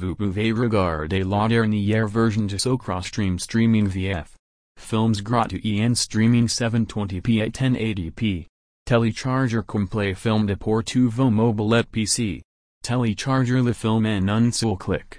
Vous pouvez regarder la dernière version de Sokrostream Streaming VF. Films gratuits en streaming 720p at 1080p. Télécharger complet film de pour tous vos mobilettes PC. Télécharger le film en un seul clic.